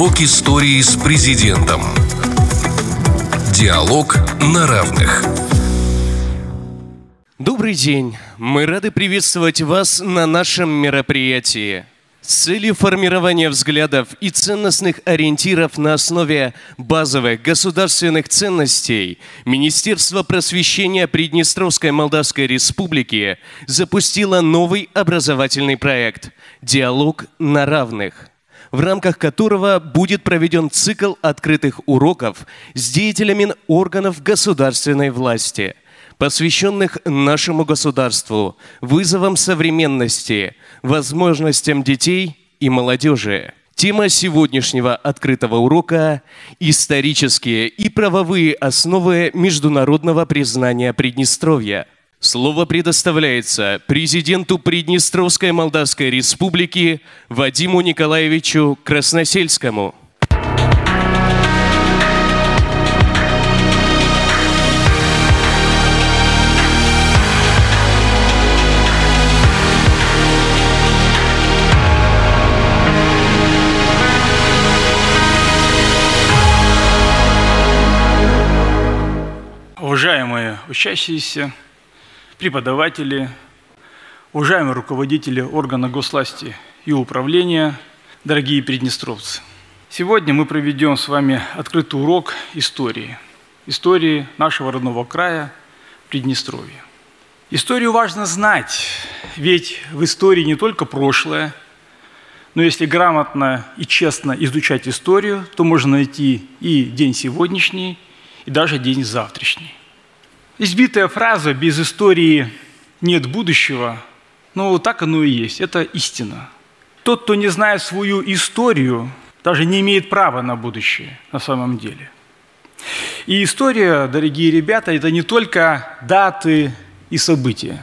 Урок истории с президентом. Диалог на равных. Добрый день. Мы рады приветствовать вас на нашем мероприятии. С целью формирования взглядов и ценностных ориентиров на основе базовых государственных ценностей Министерство просвещения Приднестровской Молдавской Республики запустило новый образовательный проект «Диалог на равных», в рамках которого будет проведен цикл открытых уроков с деятелями органов государственной власти – посвященных нашему государству, вызовам современности, возможностям детей и молодежи. Тема сегодняшнего открытого урока – исторические и правовые основы международного признания Приднестровья. Слово предоставляется президенту Приднестровской Молдавской Республики Вадиму Николаевичу Красносельскому. уважаемые учащиеся, преподаватели, уважаемые руководители органа госвласти и управления, дорогие приднестровцы. Сегодня мы проведем с вами открытый урок истории. Истории нашего родного края Приднестровья. Историю важно знать, ведь в истории не только прошлое, но если грамотно и честно изучать историю, то можно найти и день сегодняшний, и даже день завтрашний. Избитая фраза «без истории нет будущего», ну, так оно и есть, это истина. Тот, кто не знает свою историю, даже не имеет права на будущее на самом деле. И история, дорогие ребята, это не только даты и события.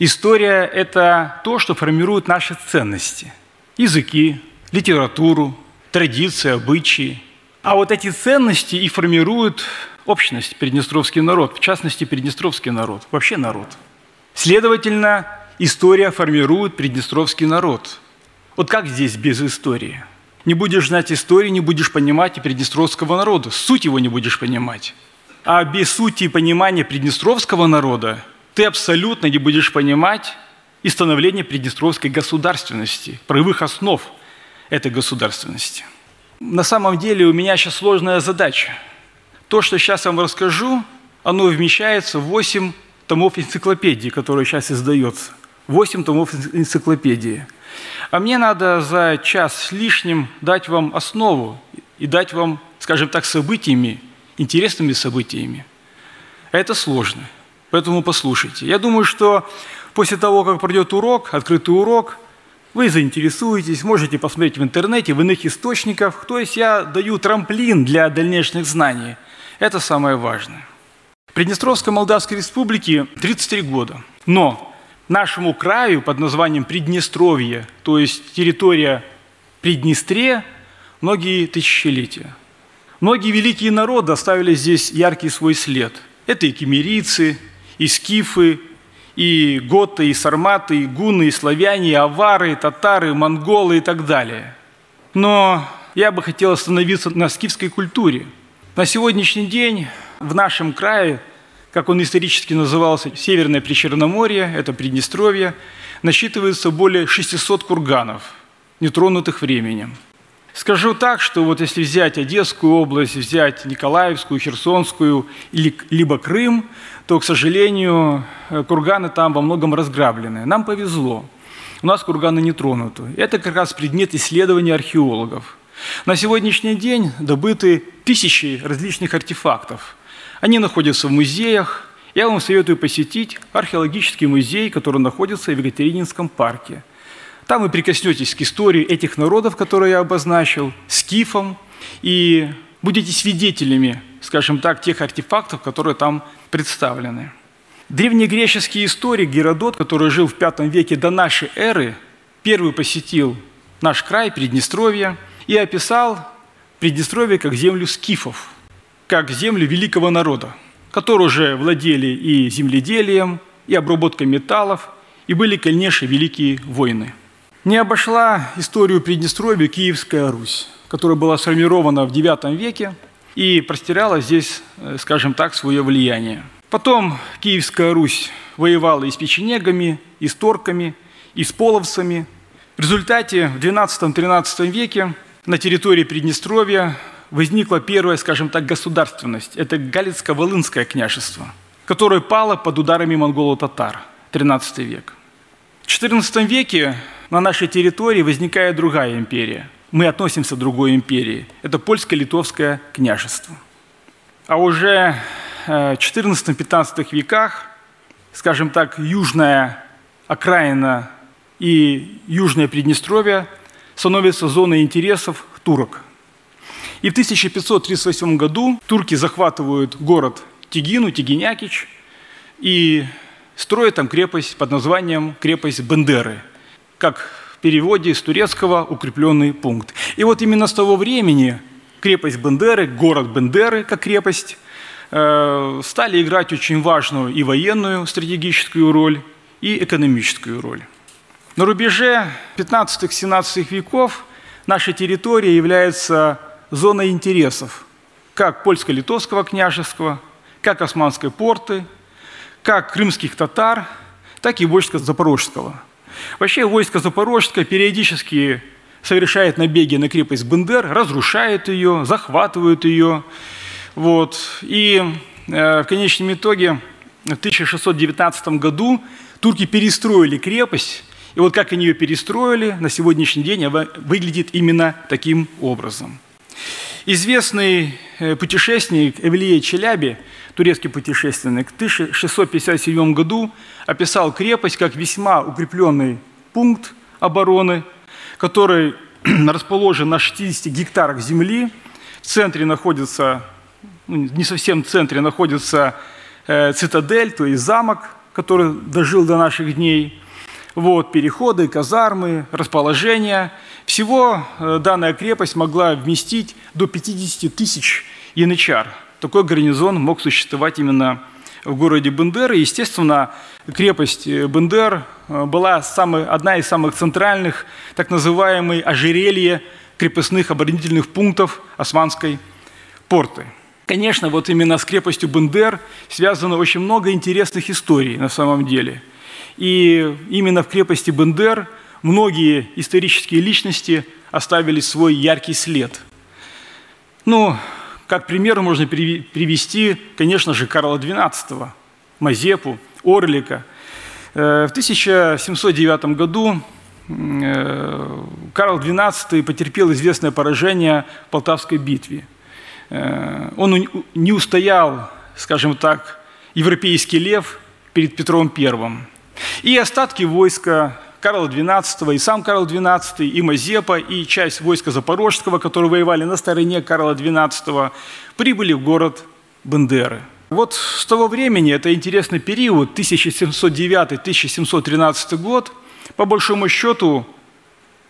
История – это то, что формирует наши ценности. Языки, литературу, традиции, обычаи. А вот эти ценности и формируют общность, приднестровский народ, в частности, приднестровский народ, вообще народ. Следовательно, история формирует приднестровский народ. Вот как здесь без истории? Не будешь знать истории, не будешь понимать и приднестровского народа, суть его не будешь понимать. А без сути и понимания приднестровского народа ты абсолютно не будешь понимать и становление приднестровской государственности, правовых основ этой государственности. На самом деле у меня сейчас сложная задача – то, что сейчас я вам расскажу, оно вмещается в 8 томов энциклопедии, которые сейчас издается. 8 томов энциклопедии. А мне надо за час с лишним дать вам основу и дать вам, скажем так, событиями, интересными событиями. Это сложно, поэтому послушайте. Я думаю, что после того, как пройдет урок, открытый урок, вы заинтересуетесь, можете посмотреть в интернете, в иных источниках. То есть я даю трамплин для дальнейших знаний – это самое важное. Приднестровской Молдавской Республике 33 года. Но нашему краю под названием Приднестровье, то есть территория Приднестре, многие тысячелетия. Многие великие народы оставили здесь яркий свой след. Это и кемерийцы, и скифы, и готы, и сарматы, и гуны, и славяне, и авары, и татары, и монголы и так далее. Но я бы хотел остановиться на скифской культуре – на сегодняшний день в нашем крае, как он исторически назывался, Северное Причерноморье, это Приднестровье, насчитывается более 600 курганов, нетронутых временем. Скажу так, что вот если взять Одесскую область, взять Николаевскую, Херсонскую, или, либо Крым, то, к сожалению, курганы там во многом разграблены. Нам повезло. У нас курганы не тронуты. Это как раз предмет исследования археологов – на сегодняшний день добыты тысячи различных артефактов. Они находятся в музеях. Я вам советую посетить археологический музей, который находится в Екатерининском парке. Там вы прикоснетесь к истории этих народов, которые я обозначил, скифом, и будете свидетелями, скажем так, тех артефактов, которые там представлены. Древнегреческий историк Геродот, который жил в V веке до нашей эры, первый посетил наш край, Приднестровье – и описал Приднестровье как землю скифов, как землю великого народа, которые уже владели и земледелием, и обработкой металлов, и были, конечно, великие войны. Не обошла историю Приднестровья Киевская Русь. которая была сформирована в IX веке и простирала здесь, э, скажем так, свое влияние. Потом Киевская Русь воевала и с печенегами, и с торками, и с половцами. В результате в XII-XIII веке на территории Приднестровья возникла первая, скажем так, государственность. Это Галицко-Волынское княжество, которое пало под ударами монголо-татар, XIII век. В XIV веке на нашей территории возникает другая империя. Мы относимся к другой империи. Это польско-литовское княжество. А уже в XIV-XV веках, скажем так, южная окраина и южное Приднестровье становятся зоной интересов турок – и в 1538 году турки захватывают город Тигину, Тигинякич, и строят там крепость под названием крепость Бендеры, как в переводе с турецкого «укрепленный пункт». И вот именно с того времени крепость Бендеры, город Бендеры как крепость, э, стали играть очень важную и военную стратегическую роль, и экономическую роль. На рубеже 15-17 веков наша территория является зона интересов как польско-литовского княжества, как османской порты, как крымских татар, так и войска Запорожского. Вообще войско Запорожское периодически совершает набеги на крепость Бендер, разрушает ее, захватывают ее. Вот. И э, в конечном итоге в 1619 году турки перестроили крепость, и вот как они ее перестроили, на сегодняшний день выглядит именно таким образом – Известный э, путешественник Эвлия Челяби, турецкий путешественник, в 1657 году описал крепость как весьма укрепленный пункт обороны, который расположен на 60 гектарах земли. В центре находится, ну, не совсем в центре, находится э, цитадель, то есть замок, который дожил до наших дней. Вот, переходы, казармы, расположения – всего э, данная крепость могла вместить до 50 тысяч янычар. Такой гарнизон мог существовать именно в городе Бендер. И, естественно, крепость э, Бендер э, была самой, одна из самых центральных, так называемой ожерелье крепостных оборонительных пунктов Османской порты. Конечно, вот именно с крепостью Бендер связано очень много интересных историй на самом деле. И именно в крепости Бендер – многие исторические личности оставили свой яркий след. Ну, как пример можно привести, конечно же, Карла XII, Мазепу, Орлика. Э, в 1709 году э, Карл XII потерпел известное поражение в Полтавской битве. Э, он не устоял, скажем так, европейский лев перед Петром I. И остатки войска Карла XII, и сам Карл XII, и Мазепа, и часть войска Запорожского, которые воевали на стороне Карла XII, прибыли в город Бендеры. Вот с того времени, это интересный период, 1709-1713 год, по большому счету,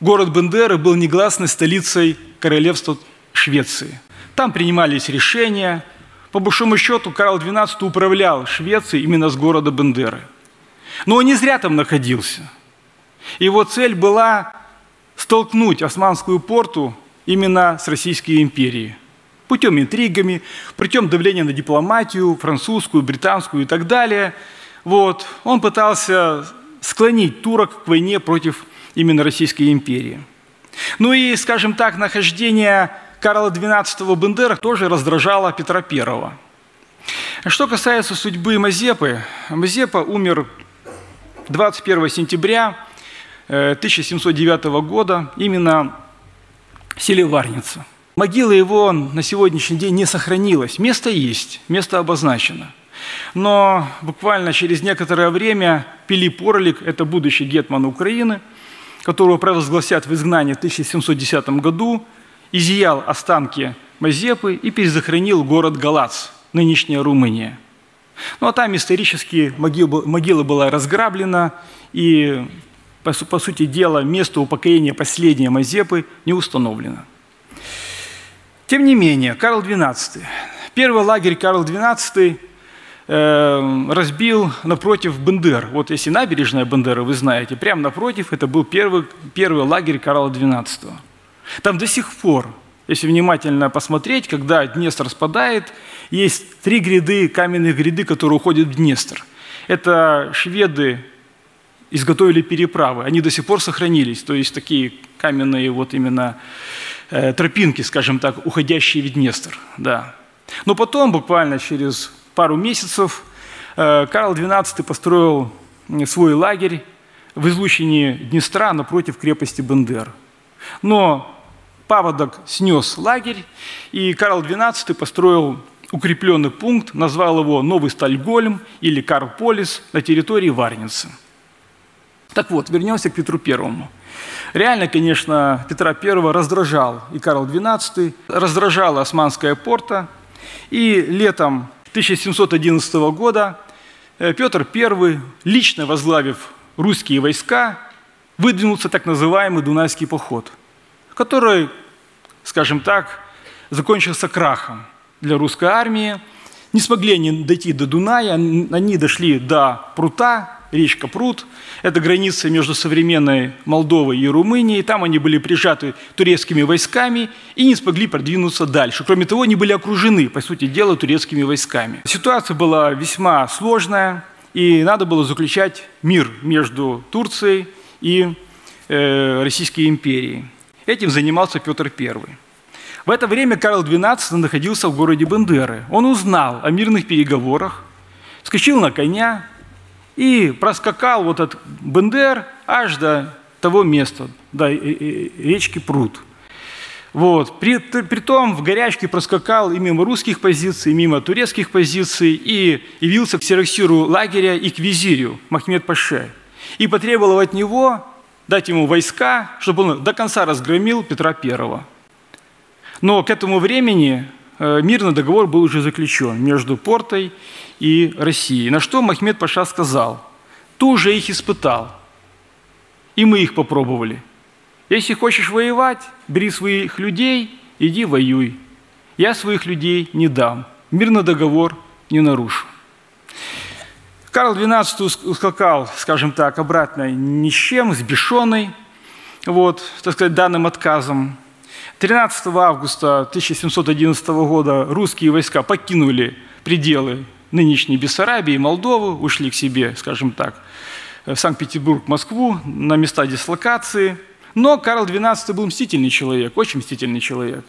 город Бендеры был негласной столицей королевства Швеции. Там принимались решения. По большому счету, Карл XII управлял Швецией именно с города Бендеры. Но он не зря там находился – его цель была столкнуть Османскую порту именно с Российской империей. Путем интригами, путем давления на дипломатию, французскую, британскую и так далее. Вот. Он пытался склонить турок к войне против именно Российской империи. Ну и, скажем так, нахождение Карла XII в Бендерах тоже раздражало Петра I. Что касается судьбы Мазепы, Мазепа умер 21 сентября 1709 года именно в селе Варница. Могила его на сегодняшний день не сохранилась. Место есть, место обозначено. Но буквально через некоторое время Пилип Орлик, это будущий гетман Украины, которого провозгласят в изгнании в 1710 году, изъял останки Мазепы и перезахоронил город Галац, нынешняя Румыния. Ну а там исторически могила, могила была разграблена, и по, по сути дела, место упокоения последней Мазепы не установлено. Тем не менее, Карл XII, первый лагерь Карл XII э, разбил напротив Бендер. Вот если набережная Бендера, вы знаете, прямо напротив это был первый, первый лагерь Карла XII. Там до сих пор Если внимательно посмотреть, когда Днестр спадает, есть три гряды, каменных гряды, которые уходят в Днестр. Это шведы изготовили переправы, они до сих пор сохранились, то есть такие каменные вот именно э, тропинки, скажем так, уходящие в Днестр. Да. Но потом, буквально через пару месяцев, э, Карл XII построил свой лагерь в излучине Днестра напротив крепости Бендер. Но паводок снес лагерь, и Карл XII построил укрепленный пункт, назвал его Новый Стальгольм или Карполис на территории Варницы. Так вот, вернемся к Петру Первому. Реально, конечно, Петра I раздражал и Карл XII, раздражала Османская порта, и летом 1711 года э, Петр I, лично возглавив русские войска, выдвинулся так называемый Дунайский поход, который, скажем так, закончился крахом для русской армии. Не смогли они дойти до Дуная, они дошли до Прута, речка Прут. Это граница между современной Молдовой и Румынией. Там они были прижаты турецкими войсками и не смогли продвинуться дальше. Кроме того, они были окружены, по сути дела, турецкими войсками. Ситуация была весьма сложная, и надо было заключать мир между Турцией и э, Российской империей. Этим занимался Петр I. В это время Карл XII находился в городе Бендеры. Он узнал о мирных переговорах, скочил на коня и проскакал вот от Бендер аж до того места, до речки Пруд. Вот. При, притом в горячке проскакал и мимо русских позиций, и мимо турецких позиций, и явился к сироксиру лагеря и к визирю Махмед Паше. И потребовал от него дать ему войска, чтобы он до конца разгромил Петра I. Но к этому времени э, мирный договор был уже заключен между Портой и Россией. На что Махмед Паша сказал, ты уже их испытал, и мы их попробовали. Если хочешь воевать, бери своих людей, иди воюй. Я своих людей не дам, мирный договор не нарушу. Карл XII ускакал, скажем так, обратно ни с чем, сбешенный, вот, так сказать, данным отказом. 13 августа 1711 года русские войска покинули пределы нынешней Бессарабии, Молдовы, ушли к себе, скажем так, в Санкт-Петербург, Москву, на места дислокации. Но Карл XII был мстительный человек, очень мстительный человек.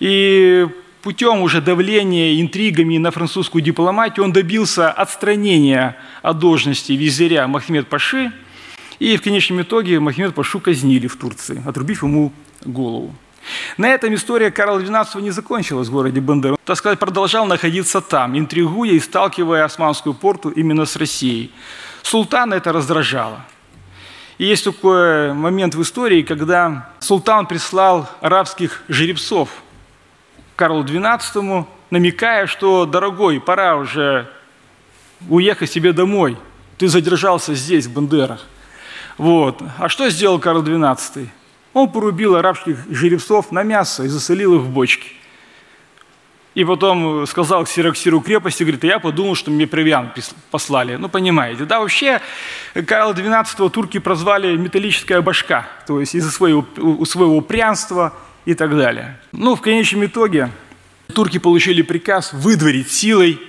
И путем уже давления интригами на французскую дипломатию он добился отстранения от должности визиря Махмед Паши, и в конечном итоге Махмед Пашу казнили в Турции, отрубив ему голову. На этом история Карла XII не закончилась в городе Бендер. Так сказать, продолжал находиться там, интригуя и сталкивая османскую порту именно с Россией. Султана это раздражало. И есть такой момент в истории, когда султан прислал арабских жеребцов Карлу XII, намекая, что, дорогой, пора уже уехать себе домой. Ты задержался здесь, в Бандерах. Вот. А что сделал Карл XII? Он порубил арабских жеребцов на мясо и засолил их в бочки. И потом сказал к Сироксиру крепости, говорит, я подумал, что мне провиан послали. Ну, понимаете, да, вообще Карла XII турки прозвали металлическая башка, то есть из-за своего, своего упрямства и так далее. Ну, в конечном итоге турки получили приказ выдворить силой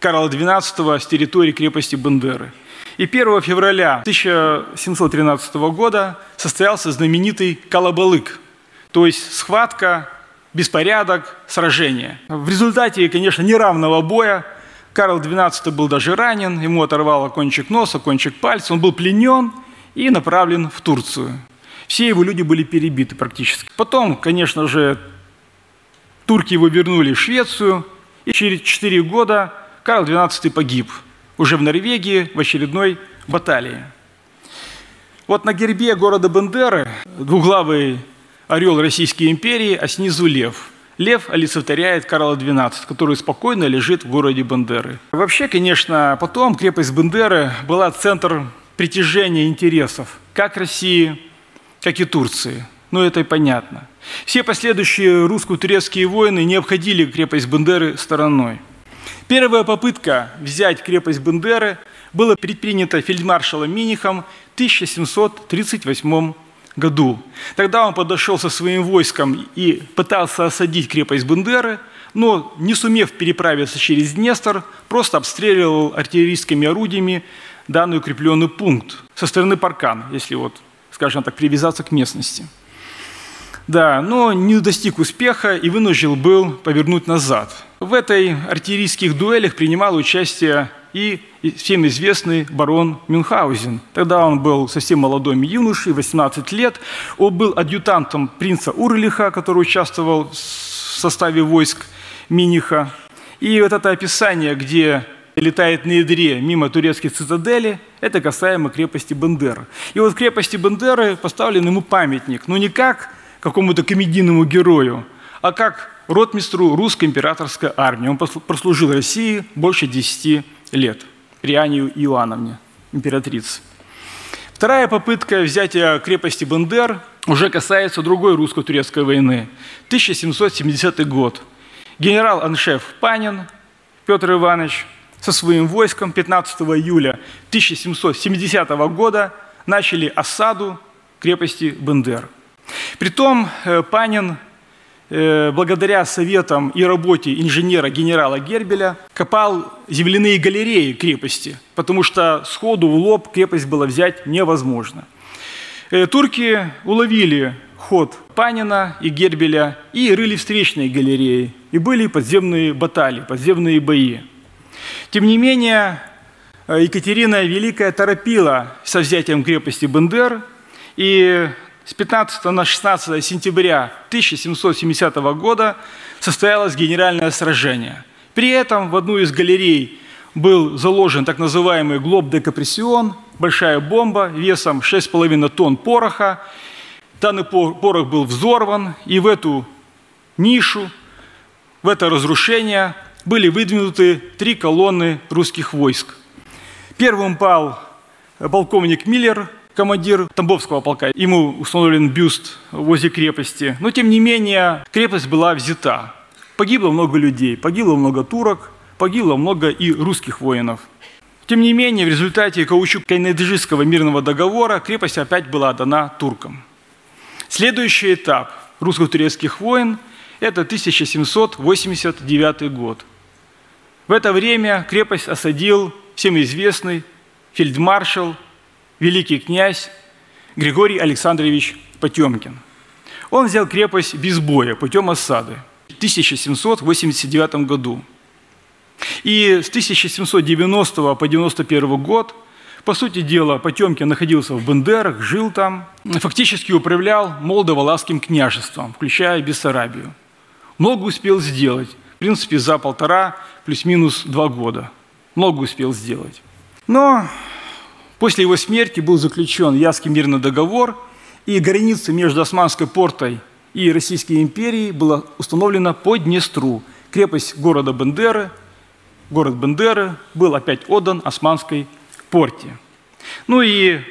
Карла XII с территории крепости Бандеры – и 1 февраля 1713 года состоялся знаменитый Калабалык, то есть схватка, беспорядок, сражение. В результате, конечно, неравного боя Карл XII был даже ранен, ему оторвало кончик носа, кончик пальца, он был пленен и направлен в Турцию. Все его люди были перебиты практически. Потом, конечно же, турки его вернули в Швецию, и через 4 года Карл XII погиб – уже в Норвегии в очередной баталии. Вот на гербе города Бендеры двуглавый орел Российской империи, а снизу лев. Лев олицетворяет Карла XII, который спокойно лежит в городе Бендеры. Вообще, конечно, потом крепость Бендеры была центр притяжения интересов как России, как и Турции. Ну, это и понятно. Все последующие русско-турецкие войны не обходили крепость Бендеры стороной – Первая попытка взять крепость Бендеры была предпринята фельдмаршалом Минихом в 1738 году. Тогда он подошел со своим войском и пытался осадить крепость Бендеры, но, не сумев переправиться через Днестр, просто обстреливал артиллерийскими орудиями данный укрепленный пункт со стороны Паркан, если вот, скажем так, привязаться к местности. Да, но не достиг успеха и вынужден был повернуть назад. В этой артиллерийских дуэлях принимал участие и всем известный барон Мюнхгаузен. Тогда он был совсем молодым юношей, 18 лет. Он был адъютантом принца Урлиха, который участвовал в составе войск Миниха. И вот это описание, где летает на ядре мимо турецкой цитадели, это касаемо крепости Бендера. И вот крепости Бендеры поставлен ему памятник, но не как какому-то комедийному герою, а как ротмистру русской императорской армии. Он прослужил России больше 10 лет при Ане Иоанновне, императрице. Вторая попытка взятия крепости Бендер уже касается другой русско-турецкой войны. 1770 год. Генерал-аншеф Панин Петр Иванович со своим войском 15 июля 1770 года начали осаду крепости Бендер. Притом э, Панин Э, благодаря советам и работе инженера генерала Гербеля копал земляные галереи крепости, потому что сходу в лоб крепость было взять невозможно. Э, турки уловили ход Панина и Гербеля и рыли встречные галереи, и были подземные баталии, подземные бои. Тем не менее, э, Екатерина Великая торопила со взятием крепости Бендер, и с 15 на 16 сентября 1770 года состоялось генеральное сражение. При этом в одну из галерей был заложен так называемый глоб де капрессион, большая бомба весом 6,5 тонн пороха. Данный порох был взорван, и в эту нишу, в это разрушение были выдвинуты три колонны русских войск. Первым пал полковник Миллер, командир Тамбовского полка. Ему установлен бюст возле крепости. Но, тем не менее, крепость была взята. Погибло много людей, погибло много турок, погибло много и русских воинов. Тем не менее, в результате Каучук-Кайнеджийского мирного договора крепость опять была дана туркам. Следующий этап русско-турецких войн – это 1789 год. В это время крепость осадил всем известный фельдмаршал великий князь Григорий Александрович Потемкин. Он взял крепость без боя путем осады в 1789 году. И с 1790 по 1991 год, по сути дела, Потемкин находился в Бендерах, жил там, фактически управлял Молдово-Лавским княжеством, включая Бессарабию. Много успел сделать, принципе, за полтора плюс-минус два года. Много успел сделать. Но После его смерти был заключен Яский мирный договор, и граница между Османской портой и Российской империей была установлена по Днестру. Крепость города Бендеры, город Бендеры был опять отдан Османской порте. Ну и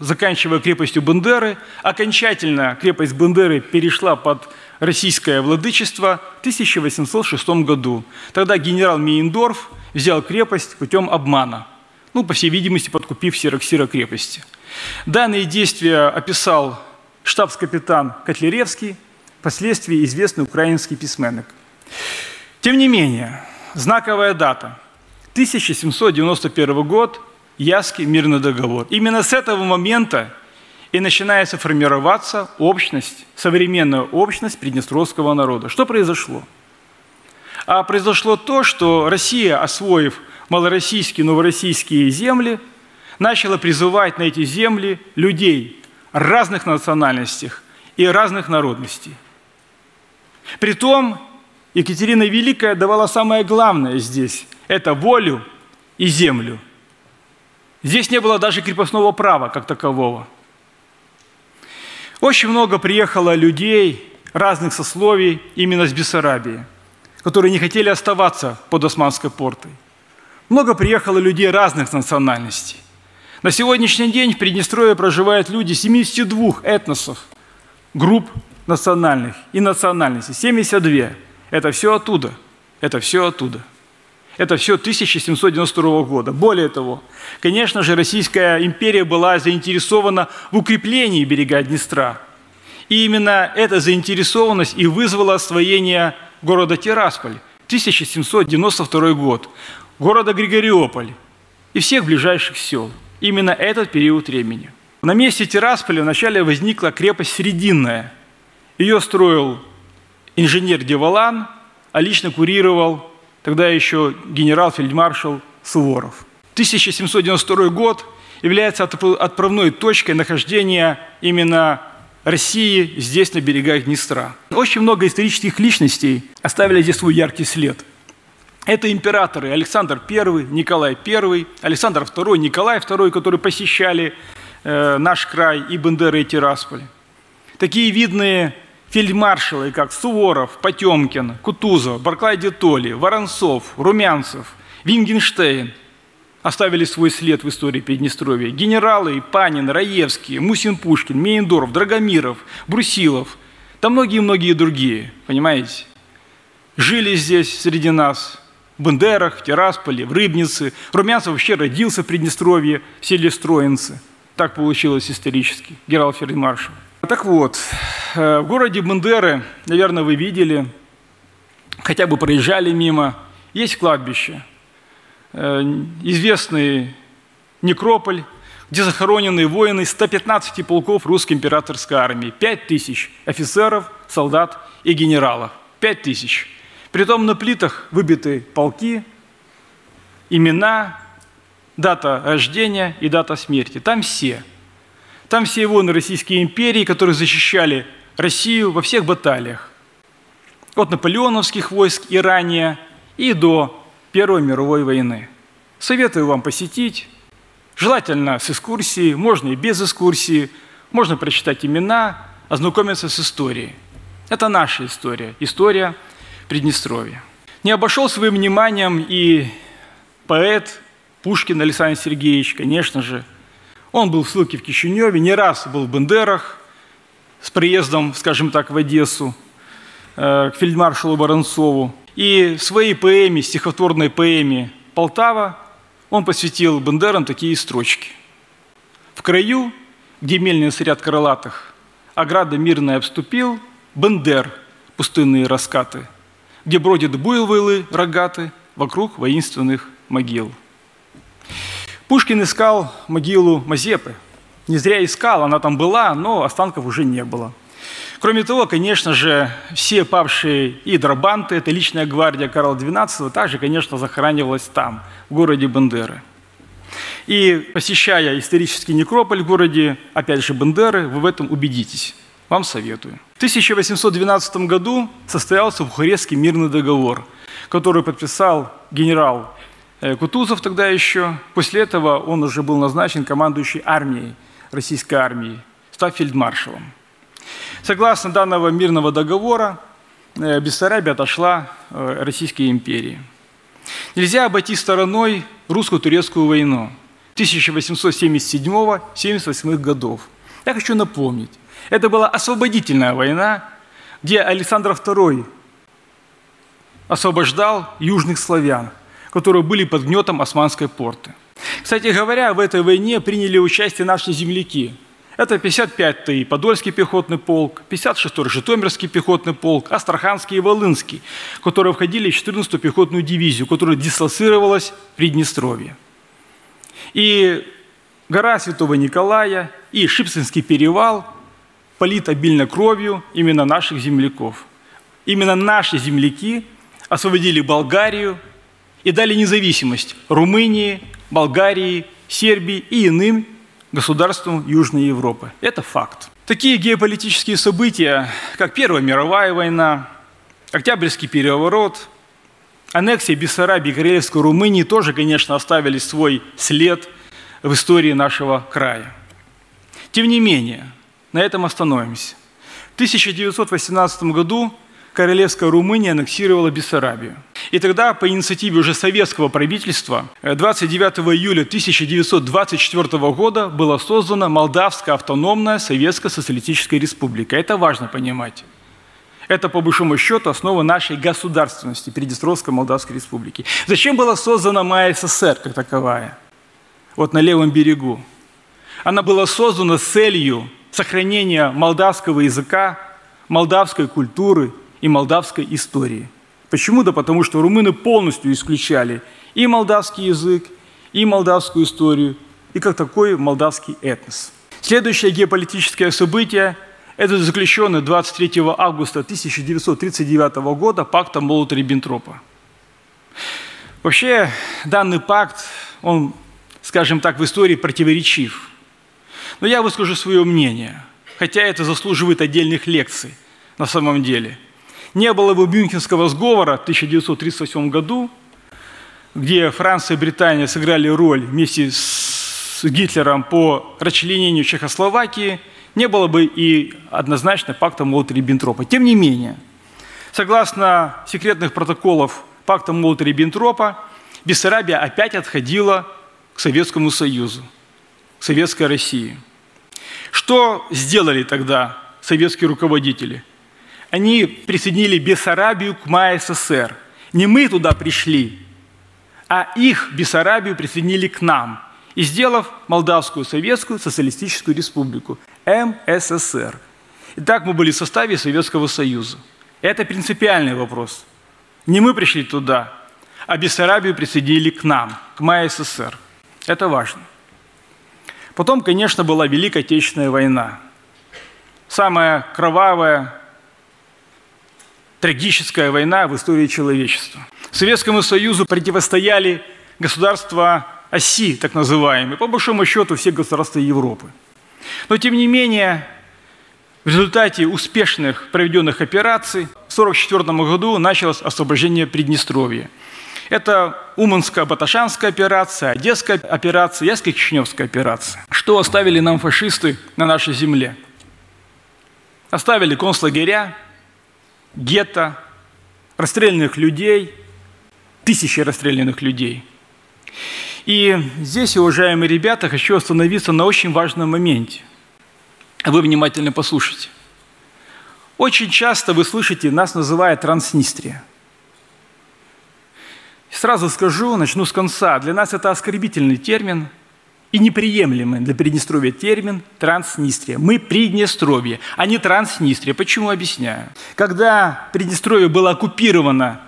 заканчивая крепостью Бендеры, окончательно крепость Бендеры перешла под российское владычество в 1806 году. Тогда генерал Мейндорф взял крепость путем обмана – ну, по всей видимости, подкупив Сироксира крепости. Данные действия описал штабс-капитан Котляревский, впоследствии известный украинский письменник. Тем не менее, знаковая дата – 1791 год, Яский мирный договор. Именно с этого момента и начинается формироваться общность, современная общность приднестровского народа. Что произошло? А произошло то, что Россия, освоив малороссийские, новороссийские земли, начала призывать на эти земли людей разных национальностей и разных народностей. Притом Екатерина Великая давала самое главное здесь – это волю и землю. Здесь не было даже крепостного права как такового. Очень много приехало людей разных сословий именно с Бессарабии, которые не хотели оставаться под Османской портой. Много приехало людей разных национальностей. На сегодняшний день в Приднестровье проживают люди 72 этносов, групп национальных и национальностей. 72. Это все оттуда. Это все оттуда. Это все 1792 года. Более того, конечно же, Российская империя была заинтересована в укреплении берега Днестра. И именно эта заинтересованность и вызвала освоение города Тирасполь, 1792 год, города Григориополь и всех ближайших сел. Именно этот период времени. На месте Тирасполя вначале возникла крепость Срединная. Ее строил инженер Девалан, а лично курировал тогда еще генерал-фельдмаршал Суворов. 1792 год является отправной точкой нахождения именно России здесь, на берегах Днестра. Очень много исторических личностей оставили здесь свой яркий след. Это императоры Александр I, Николай I, Александр II, Николай II, которые посещали э, наш край и Бендера, и Тирасполь. Такие видные фельдмаршалы, как Суворов, Потемкин, Кутузов, Барклай де Толли, Воронцов, Румянцев, Вингенштейн оставили свой след в истории Приднестровья. Генералы Панин, Раевский, Мусин Пушкин, Мейндорф, Драгомиров, Брусилов, да многие-многие другие, понимаете? Жили здесь среди нас в Бендерах, в Тирасполе, в Рыбнице. Румянцев вообще родился в Приднестровье, в селе Строинцы. Так получилось исторически, генерал-фельдмаршал. Так вот, э, в городе Бендеры, наверное, вы видели, хотя бы проезжали мимо, есть кладбище, э, известный некрополь, где захоронены воины 115 полков русской императорской армии, 5 тысяч офицеров, солдат и генералов, 5 тысяч. Притом на плитах выбиты полки, имена, дата рождения и дата смерти. Там все – там все воины Российской империи, которые защищали Россию во всех баталиях. От наполеоновских войск и ранее, и до Первой мировой войны. Советую вам посетить. Желательно с экскурсией, можно и без экскурсии. Можно прочитать имена, ознакомиться с историей. Это наша история, история Приднестровья. Не обошел своим вниманием и поэт Пушкин Александр Сергеевич, конечно же, он был в ссылке в Кишиневе, не раз был в Бендерах с приездом, скажем так, в Одессу э, к фельдмаршалу Воронцову. И в своей поэме, стихотворной поэме «Полтава» он посвятил Бендерам такие строчки. «В краю, где мельный сряд крылатых, ограда мирная обступил, Бендер, пустынные раскаты, где бродят буйволы рогаты вокруг воинственных могил». Пушкин искал могилу Мазепы. Не зря искал, она там была, но останков уже не было. Кроме того, конечно же, все павшие и драбанты, это личная гвардия Карла XII, также, конечно, захоранивалась там, в городе Бендеры. И посещая исторический некрополь в городе, опять же, Бендеры, вы в этом убедитесь. Вам советую. В 1812 году состоялся Бухарестский мирный договор, который подписал генерал Кутузов тогда еще. После этого он уже был назначен командующей армией, российской армией, став фельдмаршалом. Согласно данного мирного договора, э, Бессарабия отошла э, Российской империи. Нельзя обойти стороной русско-турецкую войну 1877-78 годов. Я хочу напомнить, это была освободительная война, где Александр II освобождал южных славян – которые были под гнетом османской порты. Кстати говоря, в этой войне приняли участие наши земляки. Это 55-й Подольский пехотный полк, 56-й Житомирский пехотный полк, Астраханский и Волынский, которые входили в 14-ю пехотную дивизию, которая дислоцировалась в Приднестровье. И гора Святого Николая и Шипсинский перевал полит обильно кровью именно наших земляков. Именно наши земляки освободили Болгарию, и дали независимость Румынии, Болгарии, Сербии и иным государствам Южной Европы. Это факт. Такие геополитические события, как Первая мировая война, Октябрьский переворот, аннексия Бессарабии и Карельской Румынии тоже, конечно, оставили свой след в истории нашего края. Тем не менее, на этом остановимся. В 1918 году Королевская Румыния аннексировала Бессарабию. И тогда по инициативе уже советского правительства 29 июля 1924 года была создана Молдавская автономная Советская Социалистическая Республика. Это важно понимать. Это, по большому счету, основа нашей государственности Приднестровской Молдавской Республики. Зачем была создана Майя СССР как таковая? Вот на левом берегу. Она была создана с целью сохранения молдавского языка, молдавской культуры и молдавской истории. Почему? Да потому что румыны полностью исключали и молдавский язык, и молдавскую историю, и как такой молдавский этнос. Следующее геополитическое событие – это заключенный 23 августа 1939 года пактом Молотова-Риббентропа. Вообще, данный пакт, он, скажем так, в истории противоречив. Но я выскажу свое мнение, хотя это заслуживает отдельных лекций на самом деле. Не было бы Мюнхенского сговора в 1938 году – где Франция и Британия сыграли роль вместе с Гитлером по расчленению Чехословакии, не было бы и однозначно пакта Молотова-Риббентропа. Тем не менее, согласно секретных протоколов пакта Молотова-Риббентропа, Бессарабия опять отходила к Советскому Союзу, к Советской России. Что сделали тогда советские руководители? Они присоединили Бессарабию к МАССР. Не мы туда пришли, а их Бессарабию присоединили к нам, и сделав Молдавскую Советскую Социалистическую Республику, МССР. Итак, мы были в составе Советского Союза. Это принципиальный вопрос. Не мы пришли туда, а Бессарабию присоединили к нам, к МССР. Это важно. Потом, конечно, была Великая Отечественная война. Самая кровавая, трагическая война в истории человечества – Советскому Союзу противостояли государства оси, так называемые, по большому счету все государства Европы. Но тем не менее, в результате успешных проведенных операций в 1944 году началось освобождение Приднестровья. Это Уманская-Баташанская операция, Одесская операция, Яско-Кишиневская операция. Что оставили нам фашисты на нашей земле? Оставили концлагеря, гетто, расстрелянных людей – тысячи расстрелянных людей. И здесь, уважаемые ребята, хочу остановиться на очень важном моменте. Вы внимательно послушайте. Очень часто вы слышите, нас называют Транснистрия. Сразу скажу, начну с конца. Для нас это оскорбительный термин и неприемлемый для Приднестровья термин Транснистрия. Мы Приднестровье, а не Транснистрия. Почему объясняю? Когда Приднестровье было оккупировано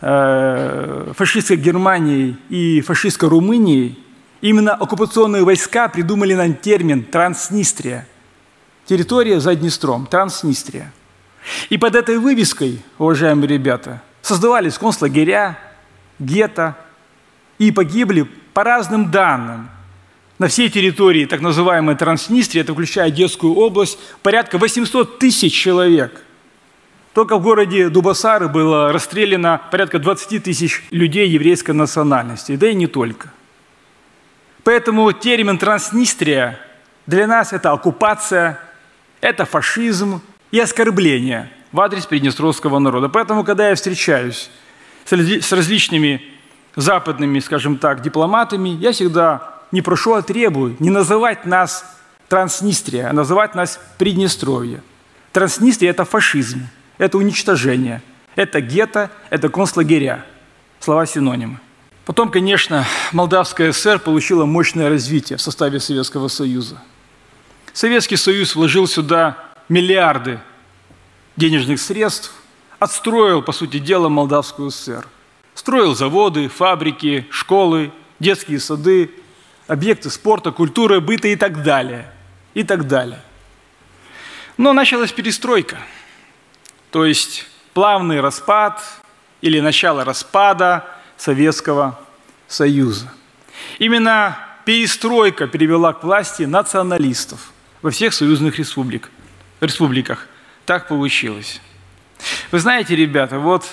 Э, фашистской Германии и фашистской Румынии, именно оккупационные войска придумали нам термин «Транснистрия». Территория за Днестром, Транснистрия. И под этой вывеской, уважаемые ребята, создавались концлагеря, гетто, и погибли по разным данным на всей территории так называемой Транснистрии, это включая Детскую область, порядка 800 тысяч человек – только в городе Дубасары было расстреляно порядка 20 тысяч людей еврейской национальности, да и не только. Поэтому термин «транснистрия» для нас – это оккупация, это фашизм и оскорбление в адрес приднестровского народа. Поэтому, когда я встречаюсь с различными западными, скажем так, дипломатами, я всегда не прошу, а требую не называть нас Транснистрия, а называть нас Приднестровье. Транснистрия – это фашизм это уничтожение, это гетто, это концлагеря. Слова синонимы. Потом, конечно, Молдавская ССР получила мощное развитие в составе Советского Союза. Советский Союз вложил сюда миллиарды денежных средств, отстроил, по сути дела, Молдавскую ССР. Строил заводы, фабрики, школы, детские сады, объекты спорта, культуры, быта и так далее. И так далее. Но началась перестройка – то есть плавный распад или начало распада Советского Союза. Именно перестройка привела к власти националистов во всех союзных республик, республиках. Так получилось. Вы знаете, ребята, вот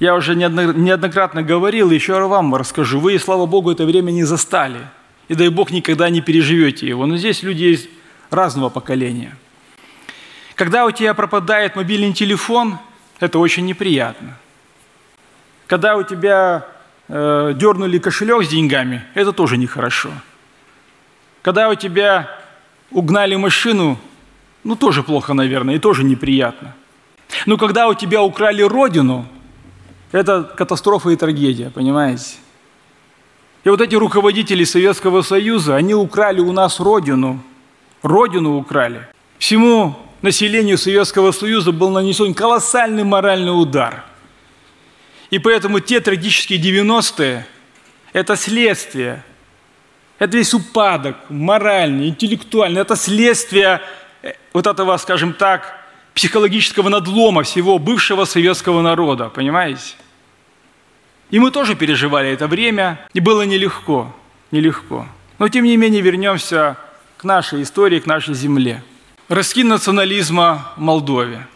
я уже неоднократно говорил, еще вам расскажу. Вы, слава Богу, это время не застали. И дай Бог, никогда не переживете его. Но здесь люди есть разного поколения – когда у тебя пропадает мобильный телефон, это очень неприятно. Когда у тебя э, дернули кошелек с деньгами, это тоже нехорошо. Когда у тебя угнали машину, ну тоже плохо, наверное, и тоже неприятно. Но когда у тебя украли родину, это катастрофа и трагедия, понимаете? И вот эти руководители Советского Союза, они украли у нас родину. Родину украли. Всему населению Советского Союза был нанесен колоссальный моральный удар. И поэтому те трагические 90-е – это следствие, это весь упадок моральный, интеллектуальный, это следствие э, вот этого, скажем так, психологического надлома всего бывшего советского народа, понимаете? И мы тоже переживали это время, и было нелегко, нелегко. Но тем не менее вернемся к нашей истории, к нашей земле. Раскин национализма в Молдове.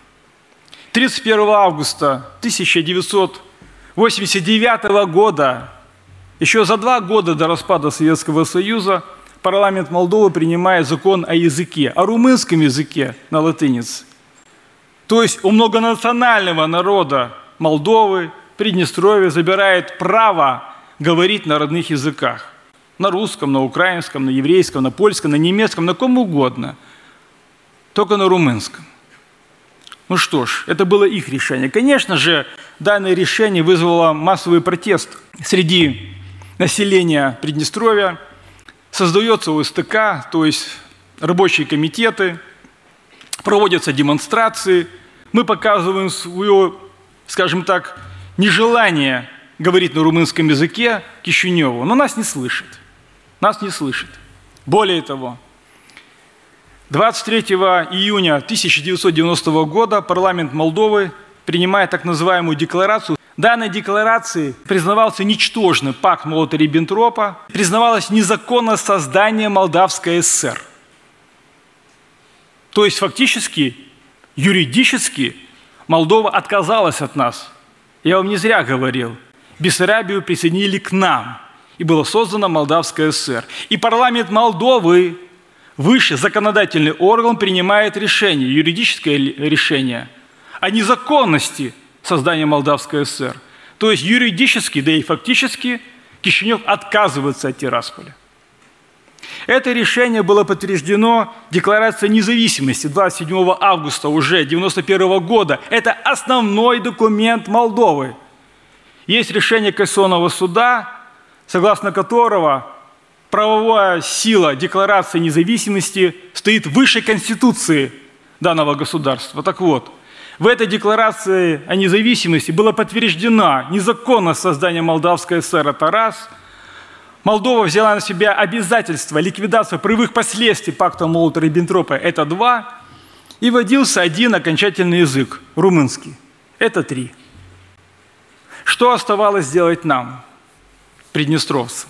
31 августа 1989 года, еще за два года до распада Советского Союза, парламент Молдовы принимает закон о языке, о румынском языке на латынице. То есть у многонационального народа Молдовы, Приднестровья забирает право говорить на родных языках. На русском, на украинском, на еврейском, на польском, на немецком, на ком угодно. Только на румынском. Ну что ж, это было их решение. Конечно же, данное решение вызвало массовый протест среди населения Приднестровья. Создается ОСТК, то есть рабочие комитеты, проводятся демонстрации. Мы показываем свое, скажем так, нежелание говорить на румынском языке Кишиневу, но нас не слышит. Нас не слышит. Более того, 23 июня 1990 года парламент Молдовы принимает так называемую декларацию. Данной декларации признавался ничтожный пакт Молотова-Риббентропа, признавалось незаконное создание Молдавской ССР. То есть фактически, юридически Молдова отказалась от нас – я вам не зря говорил. Бессарабию присоединили к нам, и было создано Молдавская ССР. И парламент Молдовы, высший законодательный орган, принимает решение, юридическое решение о незаконности создания Молдавской ССР. То есть юридически, да и фактически Кишинев отказывается от Тирасполя. Это решение было подтверждено Декларацией независимости 27 августа уже 1991 года. Это основной документ Молдовы. Есть решение Конституционного суда, согласно которого правовая сила Декларации независимости стоит выше Конституции данного государства. Так вот, в этой декларации о независимости было подтверждено незаконное создание Молдавской ССР, это раз – Молдова взяла на себя обязательство ликвидации прямых последствий пакта Молотова-Риббентропа – это два, и вводился один окончательный язык – румынский. Это три. Что оставалось сделать нам, приднестровцам?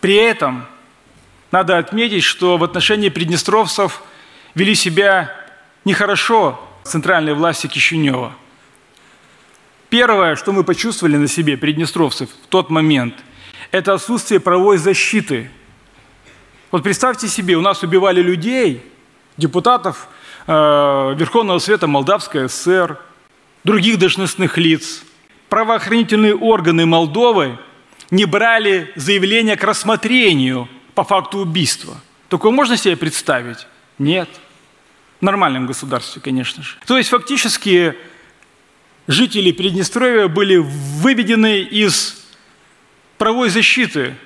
При этом надо отметить, что в отношении приднестровцев вели себя нехорошо центральные власти Кишинева. Первое, что мы почувствовали на себе, приднестровцев, в тот момент – это отсутствие правовой защиты. Вот представьте себе, у нас убивали людей, депутатов э, Верховного Совета Молдавской ССР, других должностных лиц. Правоохранительные органы Молдовы не брали заявление к рассмотрению по факту убийства. Такое можно себе представить? Нет. В нормальном государстве, конечно же. То есть фактически жители Приднестровья были выведены из правовой защиты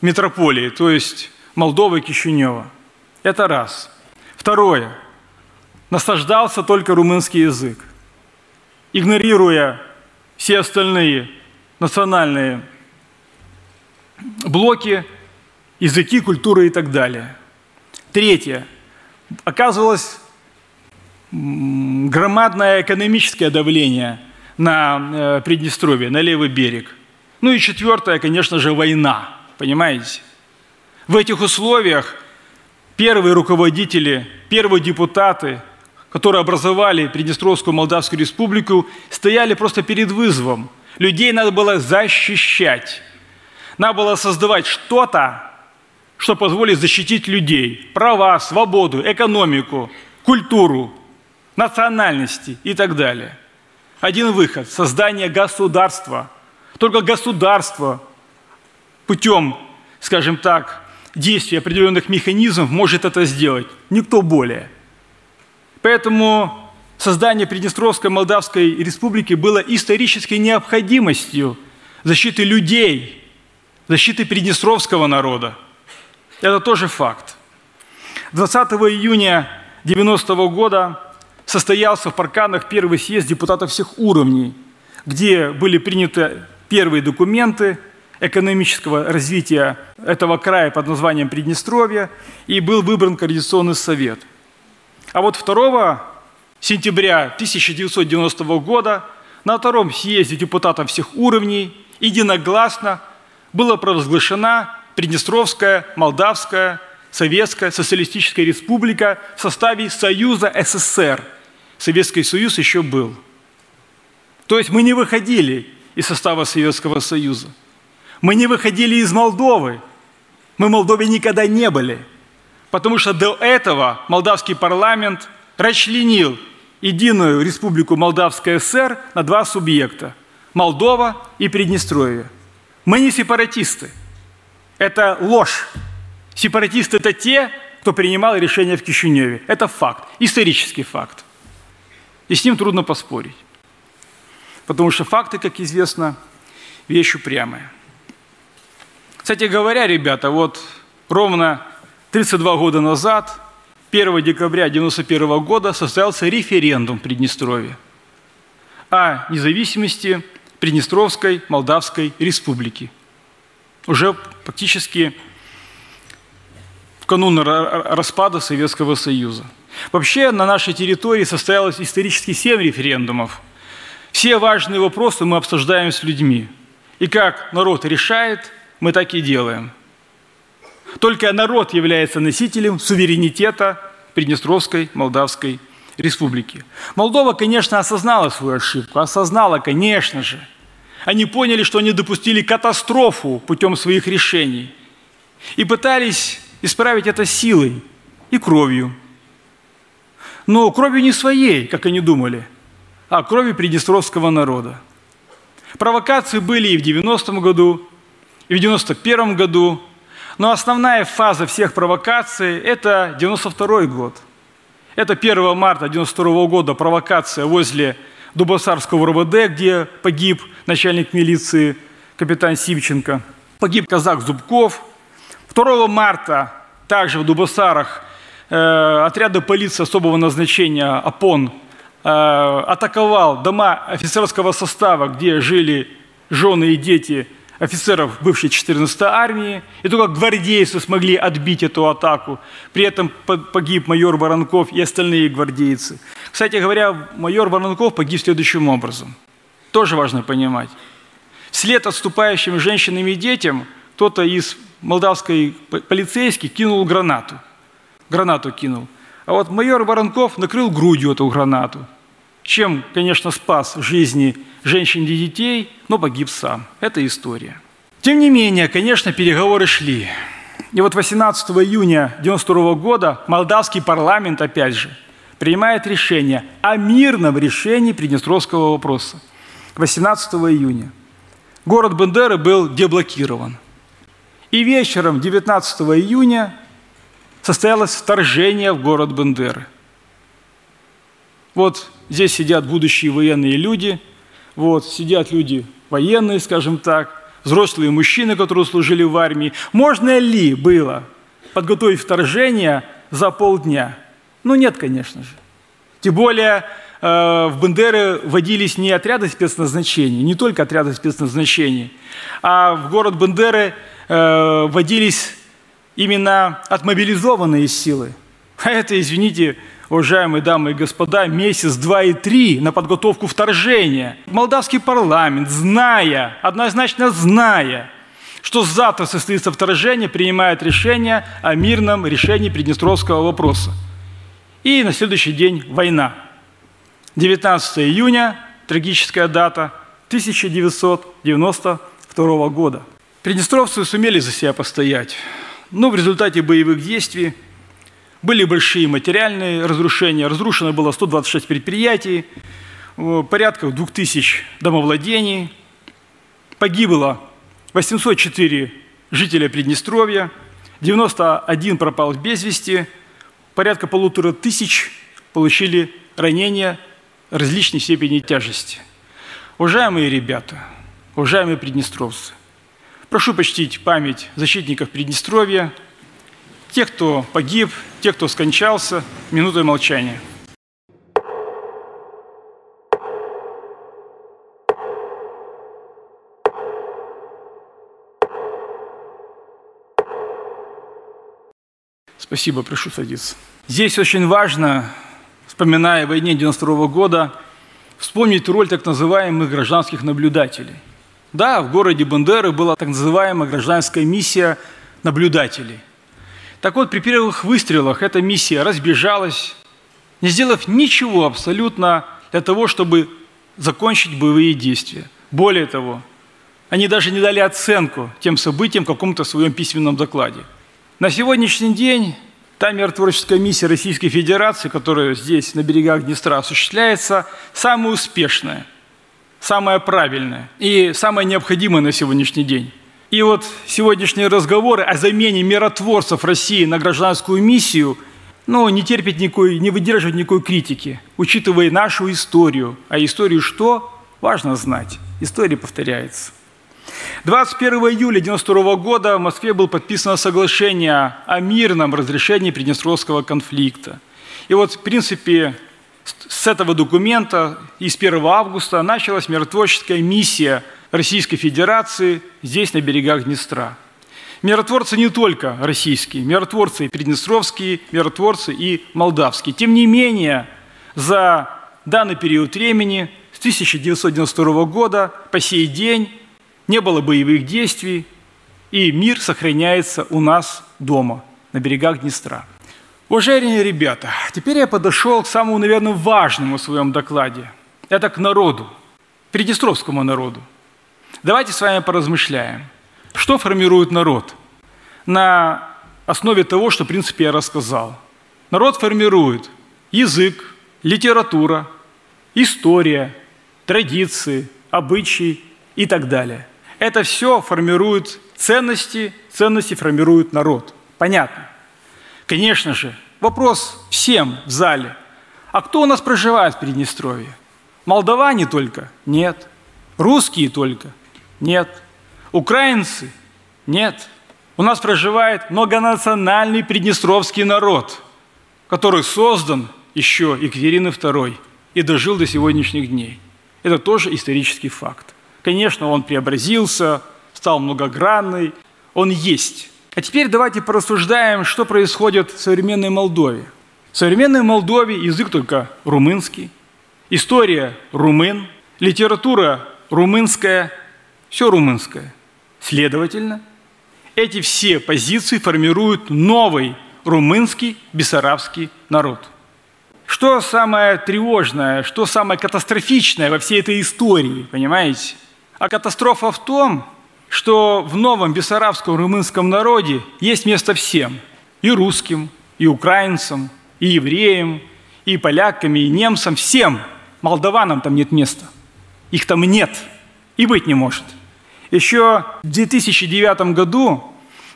метрополии, то есть Молдовы и Кишинева. Это раз. Второе. Наслаждался только румынский язык, игнорируя все остальные национальные блоки, языки, культуры и так далее. Третье. Оказывалось громадное экономическое давление на э, Приднестровье, на левый берег. Ну и четвертое, конечно же, война. Понимаете? В этих условиях первые руководители, первые депутаты, которые образовали Приднестровскую Молдавскую Республику, стояли просто перед вызовом. Людей надо было защищать. Надо было создавать что-то, что позволит защитить людей. Права, свободу, экономику, культуру, национальности и так далее. Один выход – создание государства – только государство путем, скажем так, действия определенных механизмов может это сделать. Никто более. Поэтому создание Приднестровской Молдавской Республики было исторической необходимостью защиты людей, защиты Приднестровского народа. Это тоже факт. 20 июня 90 -го года состоялся в Парканах первый съезд депутатов всех уровней, где были приняты первые документы экономического развития этого края под названием Приднестровье, и был выбран Координационный совет. А вот 2 сентября 1990 года на втором съезде депутатов всех уровней единогласно была провозглашена Приднестровская, Молдавская, Советская Социалистическая Республика в составе Союза СССР. Советский Союз еще был. То есть мы не выходили из состава Советского Союза. Мы не выходили из Молдовы. Мы в Молдове никогда не были. Потому что до этого молдавский парламент расчленил единую республику Молдавская ССР на два субъекта – Молдова и Приднестровье. Мы не сепаратисты. Это ложь. Сепаратисты – это те, кто принимал решения в Кишиневе. Это факт, исторический факт. И с ним трудно поспорить. Потому что факты, как известно, вещь упрямая. Кстати говоря, ребята, вот ровно 32 года назад, 1 декабря 1991 года, состоялся референдум в Приднестровье о независимости Приднестровской Молдавской Республики. Уже практически в канун распада Советского Союза. Вообще на нашей территории состоялось исторически семь референдумов. Все важные вопросы мы обсуждаем с людьми. И как народ решает, мы так и делаем. Только народ является носителем суверенитета Приднестровской Молдавской Республики. Молдова, конечно, осознала свою ошибку, осознала, конечно же. Они поняли, что они допустили катастрофу путем своих решений и пытались исправить это силой и кровью. Но кровью не своей, как они думали, а кровью приднестровского народа. Провокации были и в 90-м году, и в 91 году, но основная фаза всех провокаций – это 92 год. Это 1 марта 92 года провокация возле Дубосарского РВД, где погиб начальник милиции капитан Сивченко. Погиб казак Зубков. 2 марта также в Дубосарах э, отряды полиции особого назначения ОПОН атаковал дома офицерского состава, где жили жены и дети офицеров бывшей 14-й армии, и только гвардейцы смогли отбить эту атаку. При этом погиб майор Воронков и остальные гвардейцы. Кстати говоря, майор Воронков погиб следующим образом. Тоже важно понимать. Вслед отступающим женщинам и детям кто-то из молдавской полицейских кинул гранату. Гранату кинул. А вот майор Воронков накрыл грудью эту гранату – чем, конечно, спас жизни женщин и детей, но погиб сам. Это история. Тем не менее, конечно, переговоры шли. И вот 18 июня 1992 года молдавский парламент, опять же, принимает решение о мирном решении Приднестровского вопроса. 18 июня. Город Бендеры был деблокирован. И вечером 19 июня состоялось вторжение в город Бендеры – вот здесь сидят будущие военные люди, вот сидят люди военные, скажем так, взрослые мужчины, которые служили в армии. Можно ли было подготовить вторжение за полдня? Ну нет, конечно же. Тем более э, в Бендеры водились не отряды спецназначения, не только отряды спецназначения, а в город Бендеры э, водились именно отмобилизованные силы. А это, извините, уважаемые дамы и господа, месяц, два и три на подготовку вторжения. Молдавский парламент, зная, однозначно зная, что завтра состоится вторжение, принимает решение о мирном решении Приднестровского вопроса. И на следующий день война. 19 июня, трагическая дата, 1992 года. Приднестровцы сумели за себя постоять, но в результате боевых действий были большие материальные разрушения. Разрушено было 126 предприятий, порядка 2000 домовладений. Погибло 804 жителя Приднестровья, 91 пропал без вести, порядка полутора тысяч получили ранения различной степени тяжести. Уважаемые ребята, уважаемые приднестровцы, прошу почтить память защитников Приднестровья, тех, кто погиб, тех, кто скончался, минутой молчания. Спасибо, прошу садиться. Здесь очень важно, вспоминая о войне 92 года, вспомнить роль так называемых гражданских наблюдателей. Да, в городе Бандеры была так называемая гражданская миссия наблюдателей. Так вот, при первых выстрелах эта миссия разбежалась, не сделав ничего абсолютно для того, чтобы закончить боевые действия. Более того, они даже не дали оценку тем событиям в каком-то своем письменном докладе – на сегодняшний день та миротворческая миссия Российской Федерации, которая здесь, на берегах Днестра, осуществляется, самая успешная, самая правильная и самая необходимая на сегодняшний день. И вот сегодняшние разговоры о замене миротворцев России на гражданскую миссию ну, не терпят никакой, не выдерживают никакой критики, учитывая нашу историю. А историю что? Важно знать. История повторяется. 21 июля 1992 года в Москве было подписано соглашение о мирном разрешении Приднестровского конфликта. И вот, в принципе, с этого документа и с 1 августа началась миротворческая миссия Российской Федерации здесь, на берегах Днестра. Миротворцы не только российские, миротворцы и приднестровские, миротворцы и молдавские. Тем не менее, за данный период времени, с 1992 года по сей день, не было боевых действий, и мир сохраняется у нас дома, на берегах Днестра. Уважаемые ребята, теперь я подошел к самому, наверное, важному в своем докладе. Это к народу, приднестровскому народу. Давайте с вами поразмышляем. Что формирует народ? На основе того, что, в принципе, я рассказал. Народ формирует язык, литература, история, традиции, обычаи и так далее – это все формирует ценности, ценности формируют народ. Понятно? Конечно же, вопрос всем в зале. А кто у нас проживает в Приднестровье? Молдаване только? Нет. Русские только? Нет. Украинцы? Нет. У нас проживает многонациональный приднестровский народ, который создан еще Екатериной II и дожил до сегодняшних дней. Это тоже исторический факт. Конечно, он преобразился, стал многогранный, он есть. А теперь давайте порассуждаем, что происходит в современной Молдове. В современной Молдове язык только румынский, история румын, литература румынская, все румынское. Следовательно, эти все позиции формируют новый румынский бессарабский народ. Что самое тревожное, что самое катастрофичное во всей этой истории, понимаете? А катастрофа в том, что в новом бессарабском румынском народе есть место всем. И русским, и украинцам, и евреям, и полякам, и немцам, всем. Молдаванам там нет места. Их там нет и быть не может. Еще в 2009 году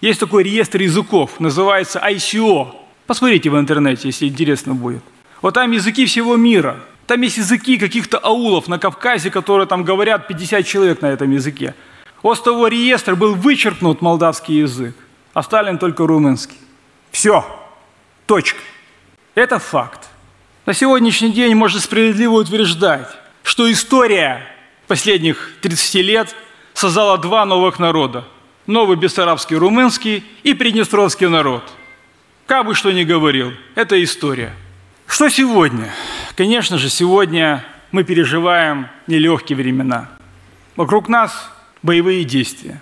есть такой реестр языков, называется ICO. Посмотрите в интернете, если интересно будет. Вот там языки всего мира – там есть языки каких-то аулов на Кавказе, которые там говорят 50 человек на этом языке. Вот с того реестра был вычеркнут молдавский язык, оставлен только румынский. Все. Точка. Это факт. На сегодняшний день можно справедливо утверждать, что история последних 30 лет создала два новых народа. Новый бессарабский румынский и приднестровский народ. Как бы что ни говорил, это история. Что сегодня? Конечно же, сегодня мы переживаем нелегкие времена. Вокруг нас боевые действия.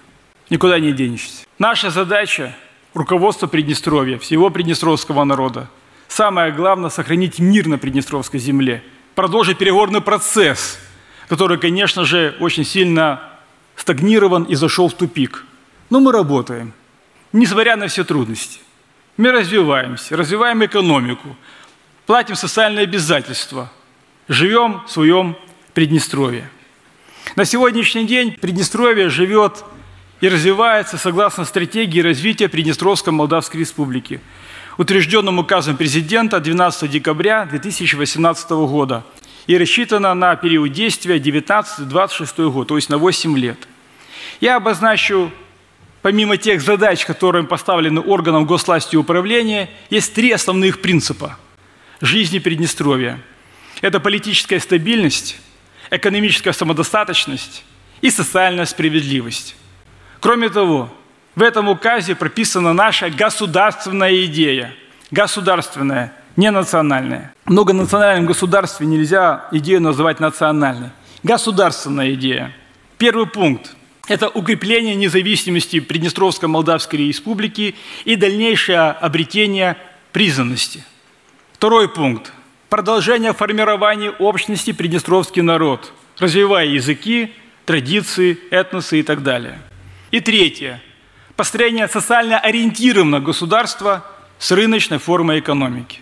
Никуда не денешься. Наша задача – руководство Приднестровья, всего приднестровского народа. Самое главное – сохранить мир на Приднестровской земле, продолжить переговорный процесс, который, конечно же, очень сильно стагнирован и зашел в тупик. Но мы работаем, несмотря на все трудности. Мы развиваемся, развиваем экономику, платим социальные обязательства, живем в своем Приднестровье. На сегодняшний день Приднестровье живет и развивается согласно стратегии развития Приднестровской Молдавской Республики, утвержденным указом президента 12 декабря 2018 года. И рассчитана на период действия 19-26 год, то есть на 8 лет. Я обозначу, помимо тех задач, которые поставлены органам госвласти и управления, есть три основных принципа жизни Приднестровья. Это политическая стабильность, экономическая самодостаточность и социальная справедливость. Кроме того, в этом указе прописана наша государственная идея. Государственная, не национальная. В многонациональном государстве нельзя идею называть национальной. Государственная идея. Первый пункт – это укрепление независимости Приднестровской Молдавской Республики и дальнейшее обретение признанности. Второй пункт – продолжение формирования общности Приднестровский народ, развивая языки, традиции, этносы и так далее. И третье – построение социально ориентированного государства с рыночной формой экономики.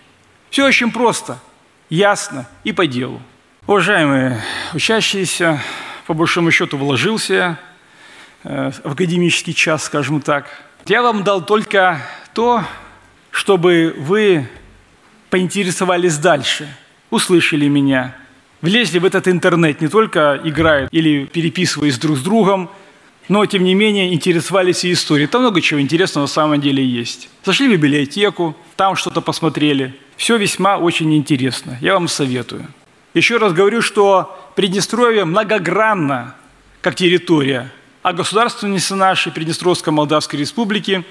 Все очень просто, ясно и по делу. Уважаемые учащиеся, по большому счету вложился э, в академический час, скажем так. Я вам дал только то, чтобы вы поинтересовались дальше, услышали меня, влезли в этот интернет, не только играют или переписываясь друг с другом, но, тем не менее, интересовались и историей. Там много чего интересного на самом деле есть. Зашли в библиотеку, там что-то посмотрели. Все весьма очень интересно. Я вам советую. Еще раз говорю, что Приднестровье многогранно, как территория, а государственница нашей Приднестровской Молдавской Республики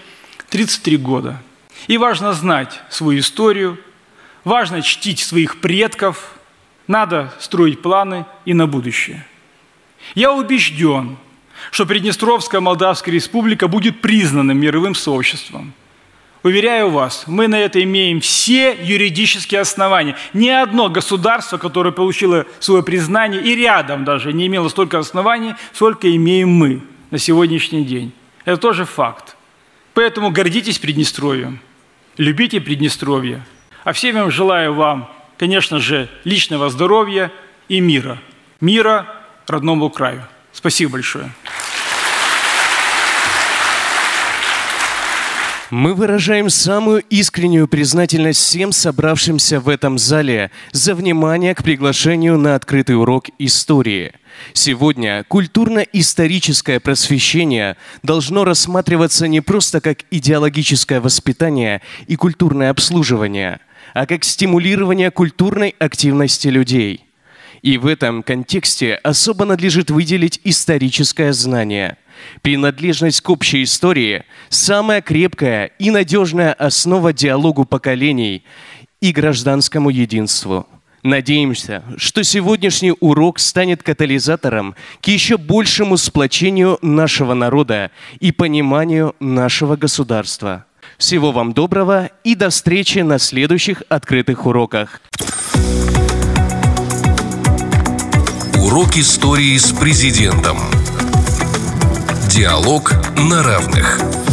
33 года. И важно знать свою историю, важно чтить своих предков, надо строить планы и на будущее. Я убежден, что Приднестровская Молдавская Республика будет признана мировым сообществом. Уверяю вас, мы на это имеем все юридические основания. Ни одно государство, которое получило свое признание, и рядом даже не имело столько оснований, сколько имеем мы на сегодняшний день. Это тоже факт. Поэтому гордитесь Приднестровьем, любите Приднестровье. А всем я желаю вам, конечно же, личного здоровья и мира. Мира родному краю. Спасибо большое. Мы выражаем самую искреннюю признательность всем собравшимся в этом зале за внимание к приглашению на открытый урок истории. Сегодня культурно-историческое просвещение должно рассматриваться не просто как идеологическое воспитание и культурное обслуживание, а как стимулирование культурной активности людей – и в этом контексте особо надлежит выделить историческое знание. Принадлежность к общей истории – самая крепкая и надежная основа диалогу поколений и гражданскому единству. Надеемся, что сегодняшний урок станет катализатором к еще большему сплочению нашего народа и пониманию нашего государства. Всего вам доброго и до встречи на следующих открытых уроках. Урок истории с президентом. Диалог на равных.